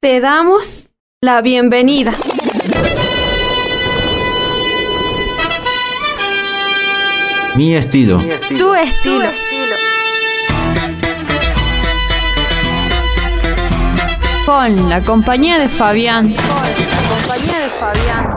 te damos la bienvenida. Mi estilo. Tu estilo. Con la compañía de Fabián. Con la compañía de Fabián.